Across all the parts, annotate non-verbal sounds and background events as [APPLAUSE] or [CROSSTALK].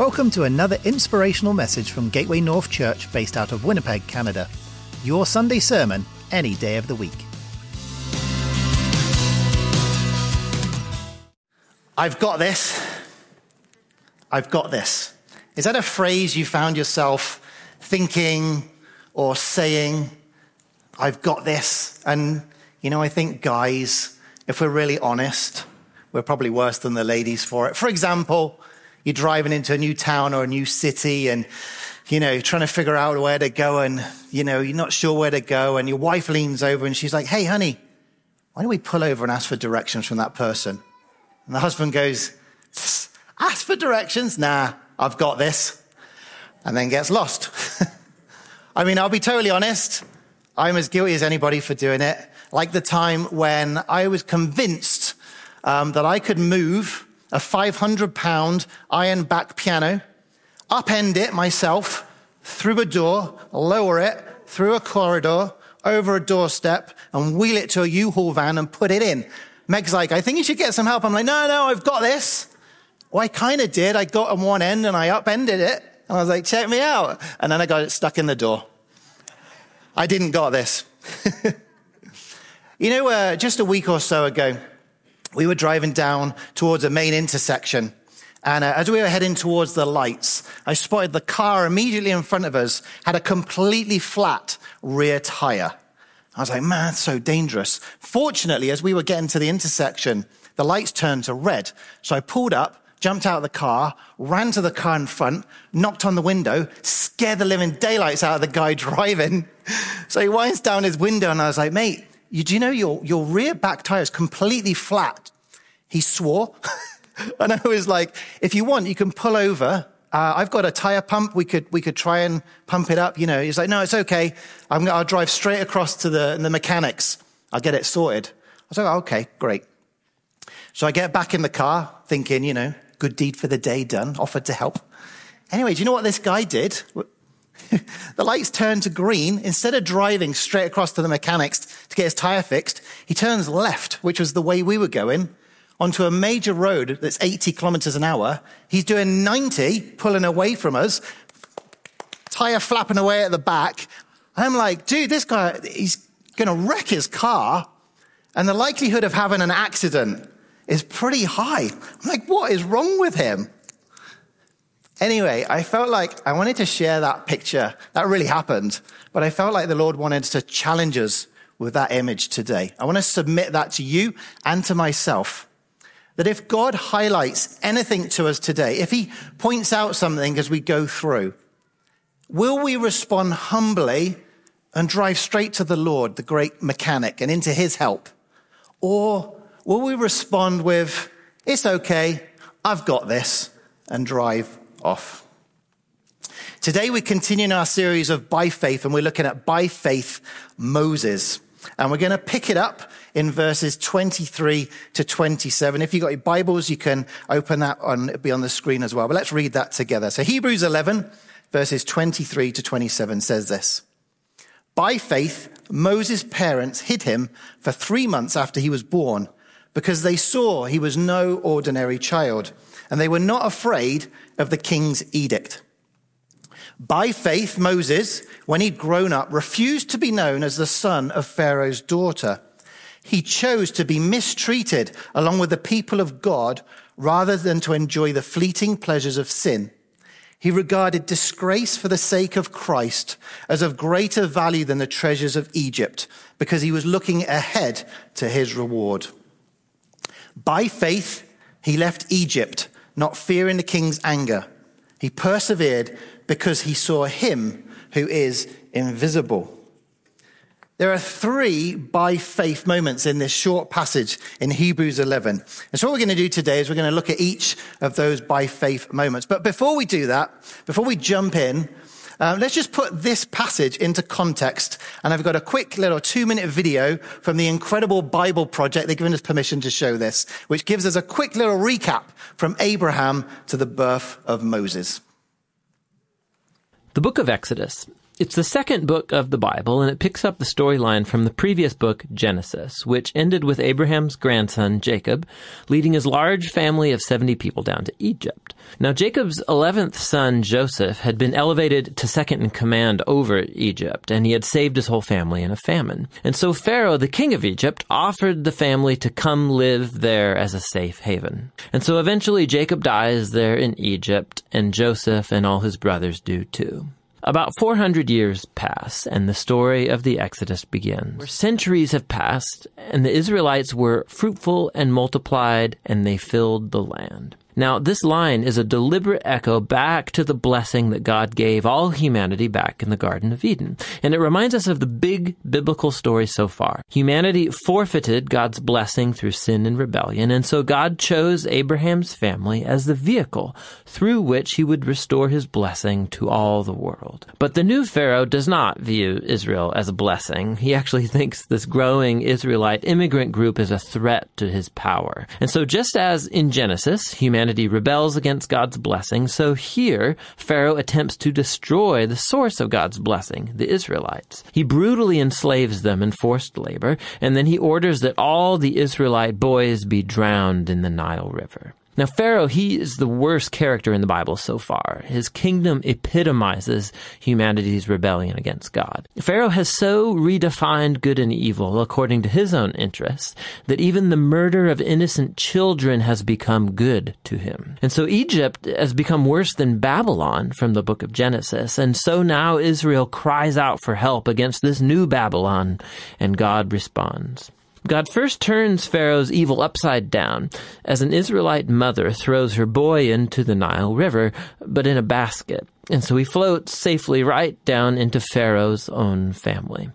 Welcome to another inspirational message from Gateway North Church based out of Winnipeg, Canada. Your Sunday sermon any day of the week. I've got this. I've got this. Is that a phrase you found yourself thinking or saying? I've got this. And, you know, I think guys, if we're really honest, we're probably worse than the ladies for it. For example, you're driving into a new town or a new city and, you know, you're trying to figure out where to go and, you know, you're not sure where to go. And your wife leans over and she's like, Hey, honey, why don't we pull over and ask for directions from that person? And the husband goes, Ask for directions? Nah, I've got this. And then gets lost. [LAUGHS] I mean, I'll be totally honest. I'm as guilty as anybody for doing it. Like the time when I was convinced um, that I could move a 500 pound iron back piano, upend it myself through a door, lower it through a corridor, over a doorstep, and wheel it to a U-Haul van and put it in. Meg's like, I think you should get some help. I'm like, no, no, I've got this. Well, I kind of did. I got on one end and I upended it. And I was like, check me out. And then I got it stuck in the door. I didn't got this. [LAUGHS] you know, uh, just a week or so ago, we were driving down towards a main intersection. And uh, as we were heading towards the lights, I spotted the car immediately in front of us had a completely flat rear tire. I was like, man, that's so dangerous. Fortunately, as we were getting to the intersection, the lights turned to red. So I pulled up, jumped out of the car, ran to the car in front, knocked on the window, scared the living daylights out of the guy [LAUGHS] driving. So he winds down his window and I was like, mate, you, do you know your, your rear back tire is completely flat? He swore. [LAUGHS] and I was like, if you want, you can pull over. Uh, I've got a tire pump. We could, we could try and pump it up. You know, he's like, no, it's okay. i will drive straight across to the, the mechanics. I'll get it sorted. I was like, oh, okay, great. So I get back in the car thinking, you know, good deed for the day done, offered to help. Anyway, do you know what this guy did? [LAUGHS] the lights turn to green. Instead of driving straight across to the mechanics to get his tire fixed, he turns left, which was the way we were going, onto a major road that's 80 kilometers an hour. He's doing 90, pulling away from us, tire flapping away at the back. I'm like, dude, this guy, he's going to wreck his car. And the likelihood of having an accident is pretty high. I'm like, what is wrong with him? Anyway, I felt like I wanted to share that picture. That really happened. But I felt like the Lord wanted to challenge us with that image today. I want to submit that to you and to myself. That if God highlights anything to us today, if he points out something as we go through, will we respond humbly and drive straight to the Lord, the great mechanic, and into his help? Or will we respond with, it's okay, I've got this, and drive off. Today we continue in our series of by faith and we're looking at by faith Moses. And we're going to pick it up in verses 23 to 27. If you've got your Bibles, you can open that on, it'll be on the screen as well. But let's read that together. So Hebrews 11 verses 23 to 27 says this. By faith, Moses' parents hid him for three months after he was born because they saw he was no ordinary child and they were not afraid of the king's edict. By faith, Moses, when he'd grown up, refused to be known as the son of Pharaoh's daughter. He chose to be mistreated along with the people of God rather than to enjoy the fleeting pleasures of sin. He regarded disgrace for the sake of Christ as of greater value than the treasures of Egypt because he was looking ahead to his reward. By faith, he left Egypt not fearing the king's anger. He persevered because he saw him who is invisible. There are three by faith moments in this short passage in Hebrews 11. And so what we're going to do today is we're going to look at each of those by faith moments. But before we do that, before we jump in, um, let's just put this passage into context. And I've got a quick little two minute video from the incredible Bible project. They've given us permission to show this, which gives us a quick little recap from Abraham to the birth of Moses. The book of Exodus It's the second book of the Bible, and it picks up the storyline from the previous book, Genesis, which ended with Abraham's grandson, Jacob, leading his large family of 70 people down to Egypt. Now, Jacob's 11th son, Joseph, had been elevated to second in command over Egypt, and he had saved his whole family in a famine. And so Pharaoh, the king of Egypt, offered the family to come live there as a safe haven. And so eventually Jacob dies there in Egypt, and Joseph and all his brothers do too. About 400 years pass, and the story of the Exodus begins. Centuries have passed, and the Israelites were fruitful and multiplied, and they filled the land. Now, this line is a deliberate echo back to the blessing that God gave all humanity back in the Garden of Eden. And it reminds us of the big biblical story so far. Humanity forfeited God's blessing through sin and rebellion, and so God chose Abraham's family as the vehicle through which he would restore his blessing to all the world. But the new Pharaoh does not view Israel as a blessing. He actually [LAUGHS] thinks this growing Israelite immigrant group is a threat to his power. And so just as in Genesis, humanity humanity rebels against God's blessing, so here Pharaoh attempts to destroy the source of God's blessing, the Israelites. He brutally enslaves them in forced labor, and then he orders that all the Israelite boys be drowned in the Nile River. Now, Pharaoh, he is the worst character in the Bible so far. His kingdom epitomizes humanity's rebellion against God. Pharaoh has so redefined good and evil according to his own interests that even the murder of innocent children has become good to him. And so Egypt has become worse than Babylon from the book of Genesis. And so now Israel cries out for help against this new Babylon, and God responds. God first turns Pharaoh's evil upside down as an Israelite mother throws her boy into the Nile River, but in a basket. And so he floats safely right down into Pharaoh's own family.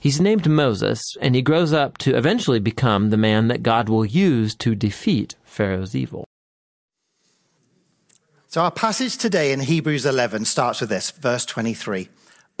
He's named Moses, and he grows up to eventually become the man that God will use to defeat Pharaoh's evil. So our passage today in Hebrews 11 starts with this, verse 23.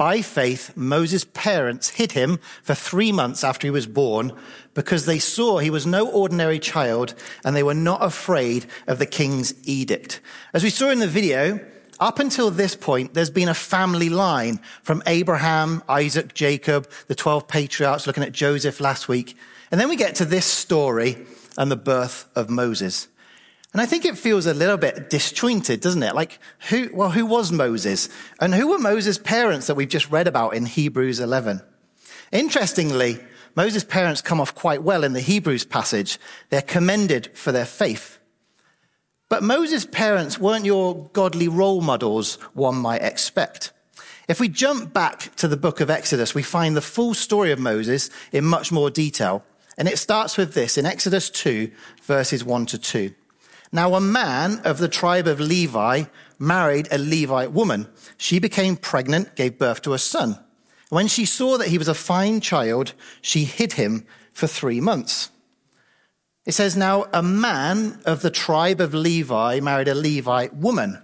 By faith, Moses' parents hid him for three months after he was born because they saw he was no ordinary child and they were not afraid of the king's edict. As we saw in the video, up until this point, there's been a family line from Abraham, Isaac, Jacob, the 12 patriarchs, looking at Joseph last week. And then we get to this story and the birth of Moses. And I think it feels a little bit disjointed, doesn't it? Like, who, well, who was Moses? And who were Moses' parents that we've just read about in Hebrews 11? Interestingly, Moses' parents come off quite well in the Hebrews passage. They're commended for their faith. But Moses' parents weren't your godly role models one might expect. If we jump back to the book of Exodus, we find the full story of Moses in much more detail. And it starts with this in Exodus 2, verses 1 to 2. Now, a man of the tribe of Levi married a Levite woman. She became pregnant, gave birth to a son. When she saw that he was a fine child, she hid him for three months. It says, Now a man of the tribe of Levi married a Levite woman,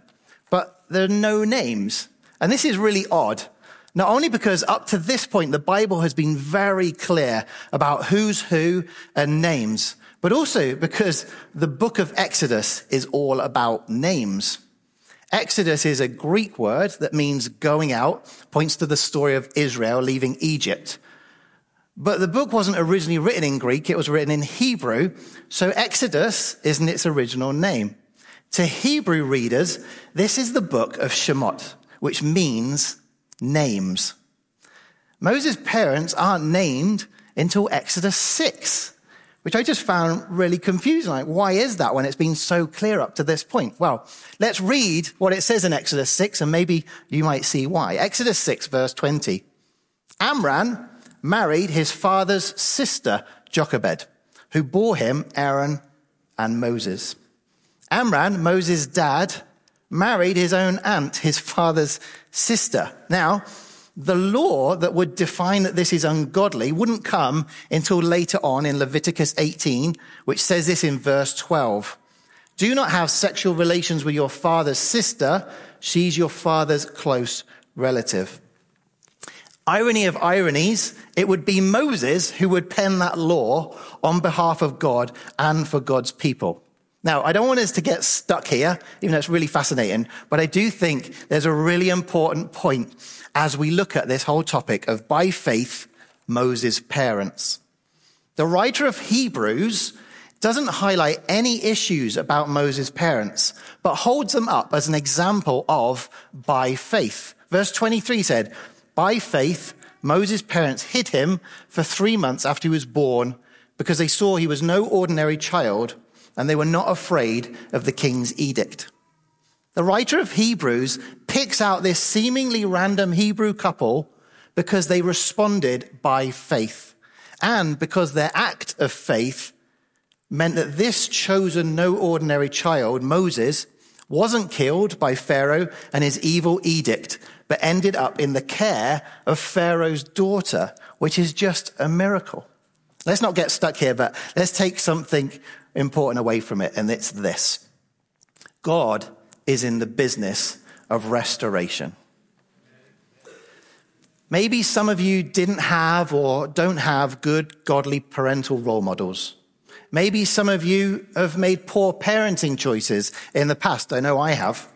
but there are no names. And this is really odd. Not only because up to this point, the Bible has been very clear about who's who and names but also because the book of Exodus is all about names. Exodus is a Greek word that means going out, points to the story of Israel leaving Egypt. But the book wasn't originally written in Greek, it was written in Hebrew, so Exodus isn't its original name. To Hebrew readers, this is the book of Shemot, which means names. Moses' parents aren't named until Exodus 6 which I just found really confusing. Like, why is that when it's been so clear up to this point? Well, let's read what it says in Exodus 6 and maybe you might see why. Exodus 6 verse 20. Amram married his father's sister, Jochebed, who bore him Aaron and Moses. Amram, Moses' dad, married his own aunt, his father's sister. Now, the law that would define that this is ungodly wouldn't come until later on in Leviticus 18, which says this in verse 12. Do not have sexual relations with your father's sister. She's your father's close relative. Irony of ironies, it would be Moses who would pen that law on behalf of God and for God's people. Now, I don't want us to get stuck here, even though it's really fascinating, but I do think there's a really important point as we look at this whole topic of by faith, Moses' parents. The writer of Hebrews doesn't highlight any issues about Moses' parents, but holds them up as an example of by faith. Verse 23 said, by faith, Moses' parents hid him for three months after he was born because they saw he was no ordinary child and they were not afraid of the king's edict. The writer of Hebrews picks out this seemingly random Hebrew couple because they responded by faith and because their act of faith meant that this chosen no ordinary child, Moses, wasn't killed by Pharaoh and his evil edict, but ended up in the care of Pharaoh's daughter, which is just a miracle. Let's not get stuck here, but let's take something important away from it, and it's this. God is in the business of restoration. Maybe some of you didn't have or don't have good, godly parental role models. Maybe some of you have made poor parenting choices in the past. I know I have.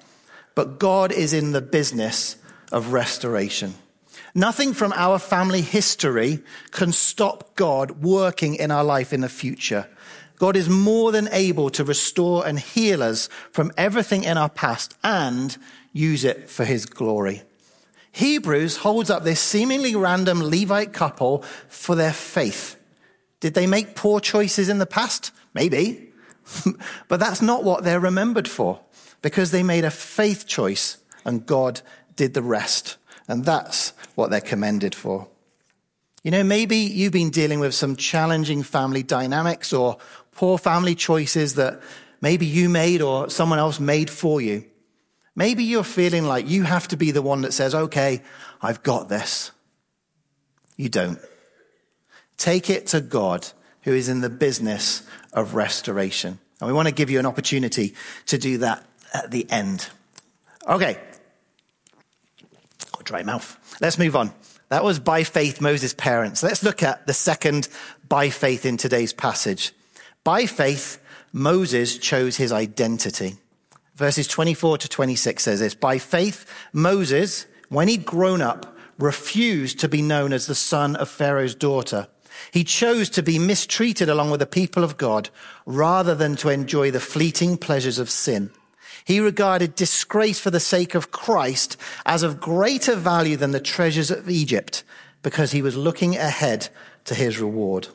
But God is in the business of restoration. Nothing from our family history can stop God working in our life in the future. God is more than able to restore and heal us from everything in our past and use it for his glory. Hebrews holds up this seemingly random Levite couple for their faith. Did they make poor choices in the past? Maybe. [LAUGHS] but that's not what they're remembered for because they made a faith choice and God did the rest. And that's what they're commended for. You know, maybe you've been dealing with some challenging family dynamics or poor family choices that maybe you made or someone else made for you. Maybe you're feeling like you have to be the one that says, okay, I've got this. You don't. Take it to God who is in the business of restoration. And we want to give you an opportunity to do that at the end. Okay. Oh, dry mouth. Let's move on. That was by faith Moses' parents. Let's look at the second by faith in today's passage. By faith, Moses chose his identity. Verses 24 to 26 says this By faith, Moses, when he'd grown up, refused to be known as the son of Pharaoh's daughter. He chose to be mistreated along with the people of God rather than to enjoy the fleeting pleasures of sin. He regarded disgrace for the sake of Christ as of greater value than the treasures of Egypt because he was looking ahead to his reward.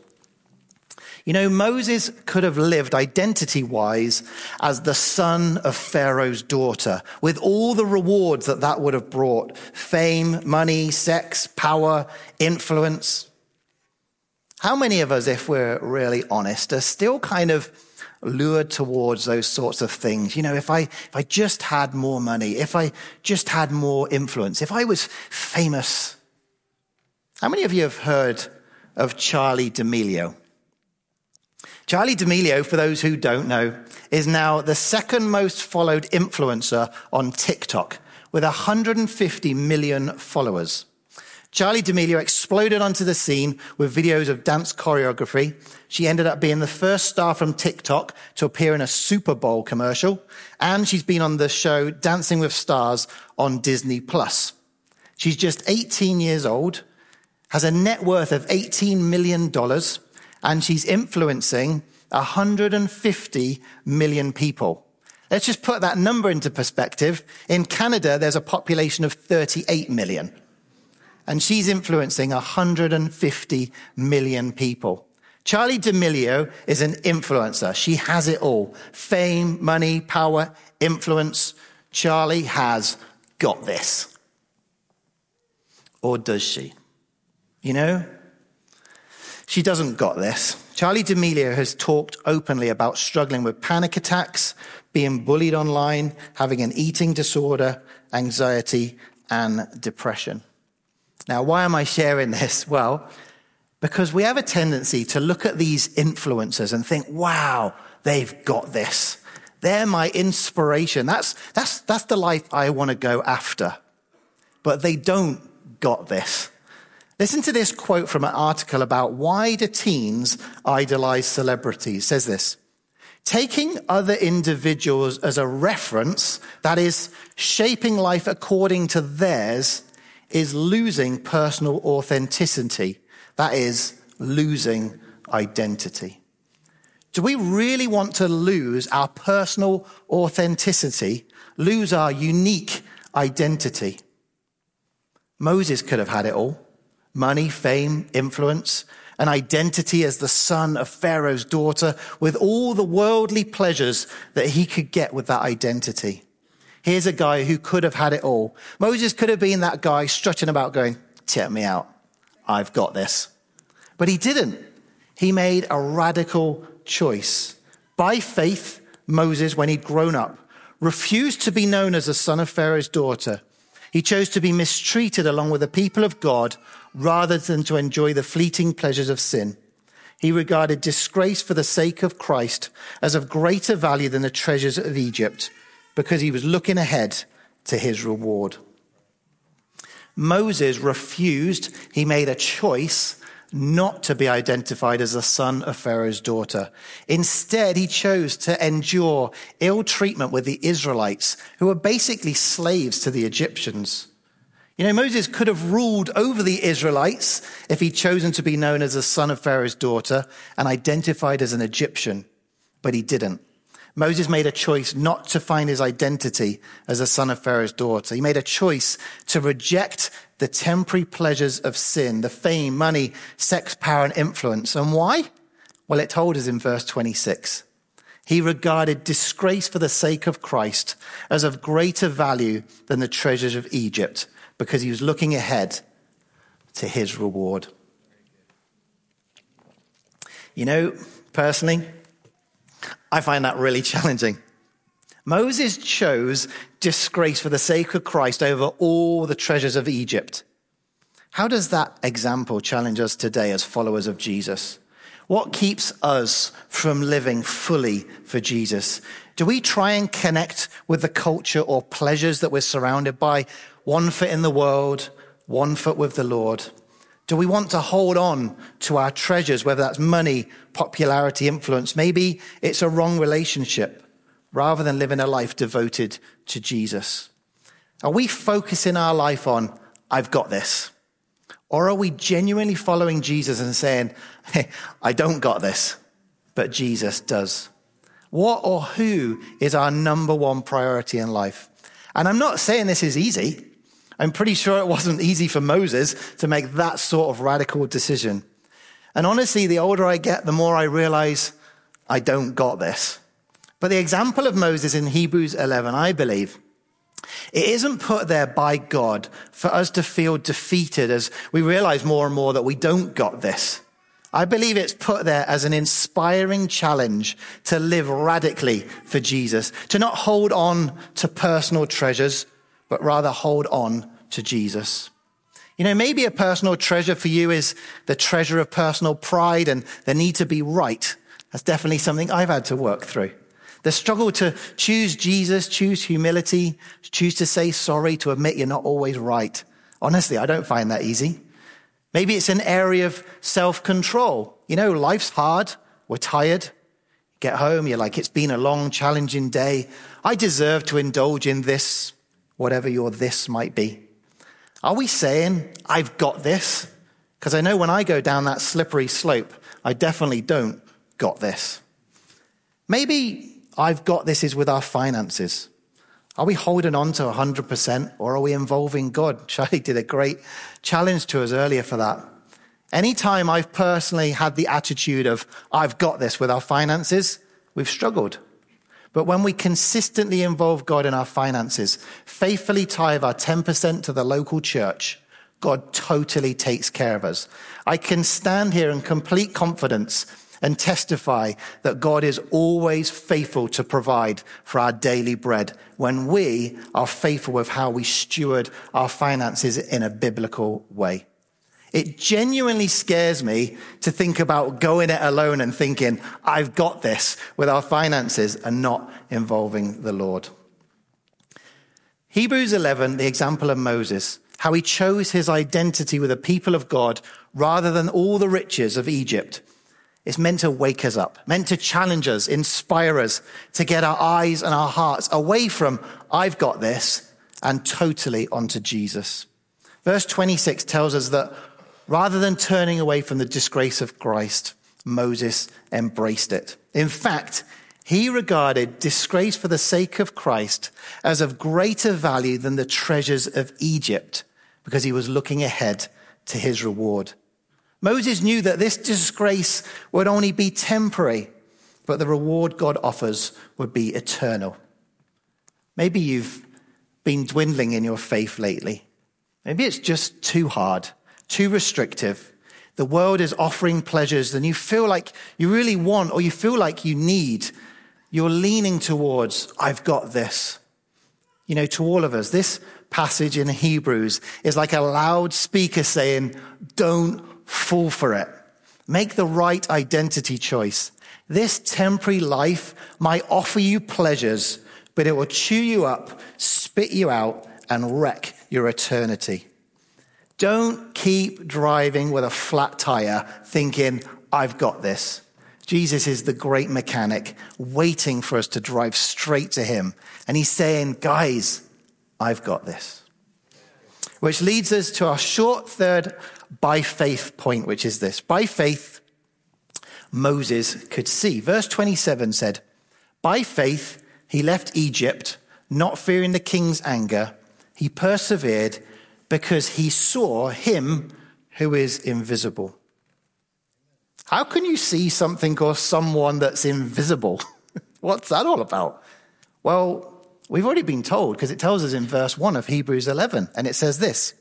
You know, Moses could have lived identity wise as the son of Pharaoh's daughter with all the rewards that that would have brought fame, money, sex, power, influence. How many of us, if we're really honest, are still kind of lured towards those sorts of things. You know, if I, if I just had more money, if I just had more influence, if I was famous. How many of you have heard of Charli D'Amelio? Charli D'Amelio, for those who don't know, is now the second most followed influencer on TikTok with 150 million followers. Charli D'Amelio exploded onto the scene with videos of dance choreography. She ended up being the first star from TikTok to appear in a Super Bowl commercial. And she's been on the show Dancing with Stars on Disney Plus. She's just 18 years old, has a net worth of $18 million, and she's influencing 150 million people. Let's just put that number into perspective. In Canada, there's a population of 38 million and she's influencing 150 million people. Charli D'Amelio is an influencer. She has it all. Fame, money, power, influence. Charli has got this. Or does she? You know? She doesn't got this. Charli D'Amelio has talked openly about struggling with panic attacks, being bullied online, having an eating disorder, anxiety, and depression. Now, why am I sharing this? Well, because we have a tendency to look at these influencers and think, wow, they've got this. They're my inspiration. That's, that's, that's the life I want to go after. But they don't got this. Listen to this quote from an article about why do teens idolize celebrities. It says this. Taking other individuals as a reference, that is, shaping life according to theirs, is losing personal authenticity. That is, losing identity. Do we really want to lose our personal authenticity, lose our unique identity? Moses could have had it all money, fame, influence, an identity as the son of Pharaoh's daughter, with all the worldly pleasures that he could get with that identity. Here's a guy who could have had it all. Moses could have been that guy strutting about going, check me out. I've got this. But he didn't. He made a radical choice. By faith, Moses, when he'd grown up, refused to be known as the son of Pharaoh's daughter. He chose to be mistreated along with the people of God rather than to enjoy the fleeting pleasures of sin. He regarded disgrace for the sake of Christ as of greater value than the treasures of Egypt because he was looking ahead to his reward. Moses refused, he made a choice not to be identified as the son of Pharaoh's daughter. Instead, he chose to endure ill treatment with the Israelites, who were basically slaves to the Egyptians. You know, Moses could have ruled over the Israelites if he'd chosen to be known as the son of Pharaoh's daughter and identified as an Egyptian, but he didn't. Moses made a choice not to find his identity as a son of Pharaoh's daughter. He made a choice to reject the temporary pleasures of sin, the fame, money, sex, power, and influence. And why? Well, it told us in verse 26. He regarded disgrace for the sake of Christ as of greater value than the treasures of Egypt because he was looking ahead to his reward. You know, personally, I find that really [LAUGHS] challenging. Moses chose disgrace for the sake of Christ over all the treasures of Egypt. How does that example challenge us today as followers of Jesus? What keeps us from living fully for Jesus? Do we try and connect with the culture or pleasures that we're surrounded by? One foot in the world, one foot with the Lord. Do we want to hold on to our treasures, whether that's money, popularity, influence? Maybe it's a wrong relationship rather than living a life devoted to Jesus. Are we focusing our life on, I've got this? Or are we genuinely following Jesus and saying, hey, I don't got this, but Jesus does? What or who is our number one priority in life? And I'm not saying this is easy. I'm pretty sure it wasn't easy for Moses to make that sort of radical decision. And honestly, the older I get, the more I realize I don't got this. But the example of Moses in Hebrews 11, I believe, it isn't put there by God for us to feel defeated as we realize more and more that we don't got this. I believe it's put there as an inspiring challenge to live radically for Jesus, to not hold on to personal treasures, but rather hold on to Jesus. You know, maybe a personal treasure for you is the treasure of personal pride and the need to be right. That's definitely something I've had to work through. The struggle to choose Jesus, choose humility, choose to say sorry, to admit you're not always right. Honestly, I don't find that easy. Maybe it's an area of self control. You know, life's hard. We're tired. Get home. You're like, it's been a long, challenging day. I deserve to indulge in this whatever your this might be. Are we saying, I've got this? Because I know when I go down that slippery slope, I definitely don't got this. Maybe I've got this is with our finances. Are we holding on to 100% or are we involving God? [LAUGHS] Charlie did a great challenge to us earlier for that. Anytime I've personally had the attitude of, I've got this with our finances, we've struggled. But when we consistently involve God in our finances, faithfully tithe our 10% to the local church, God totally takes care of us. I can stand here in complete confidence and testify that God is always faithful to provide for our daily bread when we are faithful with how we steward our finances in a biblical way. It genuinely scares me to think about going it alone and thinking, I've got this with our finances and not involving the Lord. Hebrews 11, the example of Moses, how he chose his identity with the people of God rather than all the riches of Egypt. It's meant to wake us up, meant to challenge us, inspire us, to get our eyes and our hearts away from, I've got this, and totally onto Jesus. Verse 26 tells us that rather than turning away from the disgrace of Christ, Moses embraced it. In fact, he regarded disgrace for the sake of Christ as of greater value than the treasures of Egypt because he was looking ahead to his reward. Moses knew that this disgrace would only be temporary, but the reward God offers would be eternal. Maybe you've been dwindling in your faith lately. Maybe it's just too hard, too restrictive. The world is offering pleasures and you feel like you really want or you feel like you need you're leaning towards, I've got this. You know, to all of us, this passage in Hebrews is like a loudspeaker saying, don't fall for it. Make the right identity choice. This temporary life might offer you pleasures, but it will chew you up, spit you out, and wreck your eternity. Don't keep driving with a flat tire thinking, I've got this. Jesus is the great mechanic waiting for us to drive straight to him. And he's saying, guys, I've got this. Which leads us to our short third by faith point, which is this. By faith, Moses could see. Verse 27 said, By faith, he left Egypt, not fearing the king's anger. He persevered because he saw him who is invisible. How can you see something or someone that's invisible? [LAUGHS] What's that all about? Well, we've already been told because it tells us in verse 1 of Hebrews 11, and it says this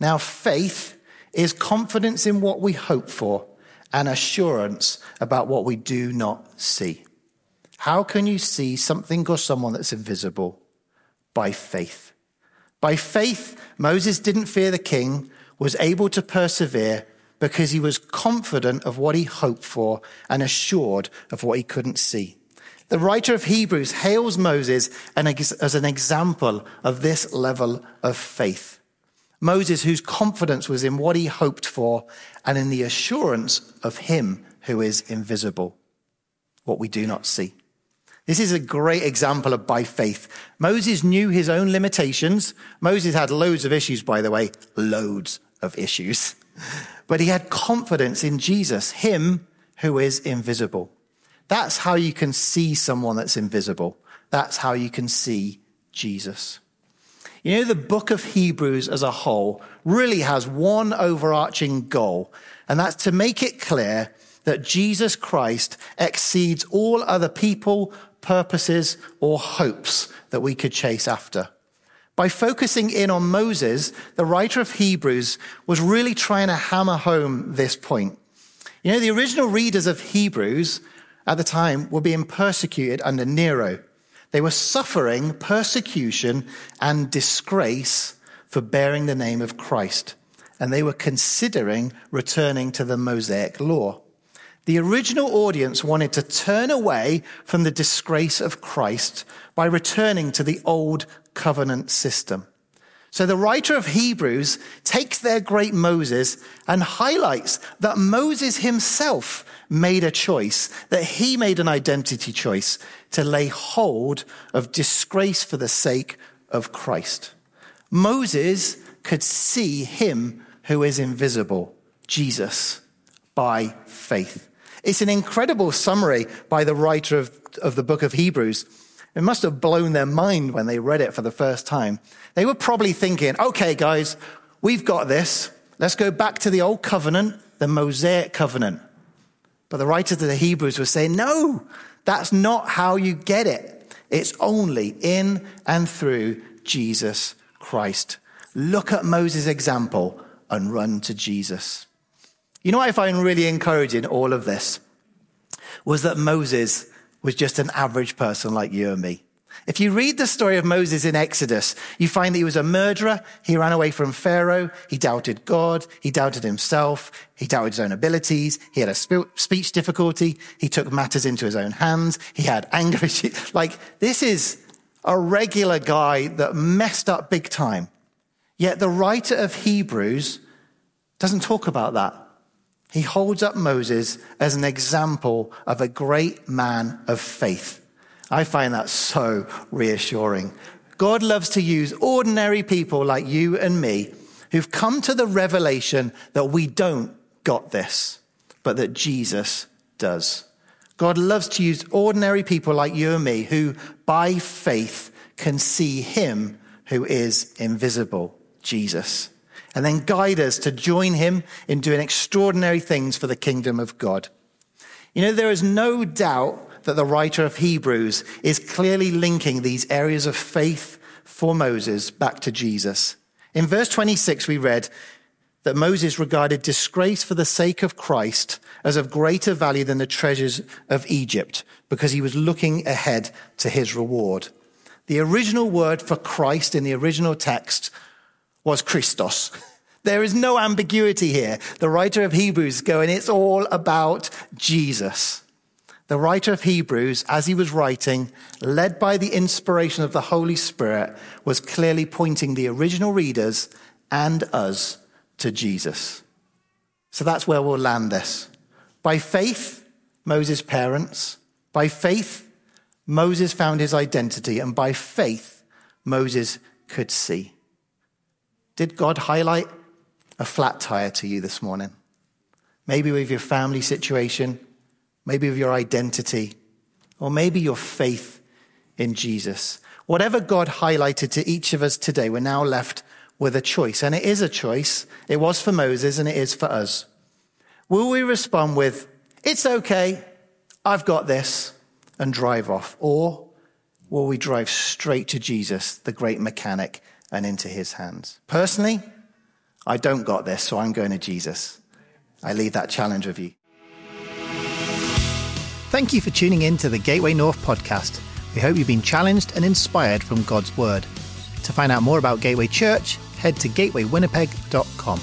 Now, faith is confidence in what we hope for and assurance about what we do not see. How can you see something or someone that's invisible? By faith. By faith, Moses didn't fear the king, was able to persevere because he was confident of what he hoped for and assured of what he couldn't see. The writer of Hebrews hails Moses as an example of this level of faith. Moses, whose confidence was in what he hoped for and in the assurance of him who is invisible, what we do not see. This is a great example of by faith. Moses knew his own limitations. Moses had loads of issues, by the way, loads of issues. [LAUGHS] But he had confidence in Jesus, him who is invisible. That's how you can see someone that's invisible. That's how you can see Jesus. You know, the book of Hebrews as a whole really has one overarching goal, and that's to make it clear that Jesus Christ exceeds all other people, purposes, or hopes that we could chase after. By focusing in on Moses, the writer of Hebrews was really trying to hammer home this point. You know, the original readers of Hebrews at the time were being persecuted under Nero. They were suffering persecution and disgrace for bearing the name of Christ, and they were considering returning to the Mosaic law. The original audience wanted to turn away from the disgrace of Christ by returning to the old covenant system. So the writer of Hebrews takes their great Moses and highlights that Moses himself made a choice, that he made an identity choice to lay hold of disgrace for the sake of Christ. Moses could see him who is invisible, Jesus, by faith. It's an incredible summary by the writer of, of the book of Hebrews it must have blown their mind when they read it for the first time. They were probably thinking, okay, guys, we've got this. Let's go back to the old covenant, the Mosaic covenant. But the writer to the Hebrews was saying, no, that's not how you get it. It's only in and through Jesus Christ. Look at Moses' example and run to Jesus. You know what I find really encouraging all of this was that Moses was just an average person like you and me. If you read the story of Moses in Exodus, you find that he was a murderer. He ran away from Pharaoh. He doubted God. He doubted himself. He doubted his own abilities. He had a speech difficulty. He took matters into his own hands. He had anger [LAUGHS] issues. Like, this is a regular guy that messed up big time. Yet the writer of Hebrews doesn't talk about that. He holds up Moses as an example of a great man of faith. I find that so reassuring. God loves to use ordinary people like you and me who've come to the revelation that we don't got this, but that Jesus does. God loves to use ordinary people like you and me who, by faith, can see him who is invisible, Jesus and then guide us to join him in doing extraordinary things for the kingdom of God. You know, there is no doubt that the writer of Hebrews is clearly linking these areas of faith for Moses back to Jesus. In verse 26, we read that Moses regarded disgrace for the sake of Christ as of greater value than the treasures of Egypt because he was looking ahead to his reward. The original word for Christ in the original text was Christos. There is no ambiguity here. The writer of Hebrews going, it's all about Jesus. The writer of Hebrews, as he was writing, led by the inspiration of the Holy Spirit, was clearly pointing the original readers and us to Jesus. So that's where we'll land this. By faith, Moses' parents. By faith, Moses found his identity. And by faith, Moses could see. Did God highlight a flat tire to you this morning? Maybe with your family situation, maybe with your identity, or maybe your faith in Jesus. Whatever God highlighted to each of us today, we're now left with a choice. And it is a choice. It was for Moses and it is for us. Will we respond with, it's okay, I've got this, and drive off? Or will we drive straight to Jesus, the great mechanic, and into his hands. Personally, I don't got this, so I'm going to Jesus. I leave that challenge with you. Thank you for tuning in to the Gateway North podcast. We hope you've been challenged and inspired from God's Word. To find out more about Gateway Church, head to gatewaywinnipeg.com.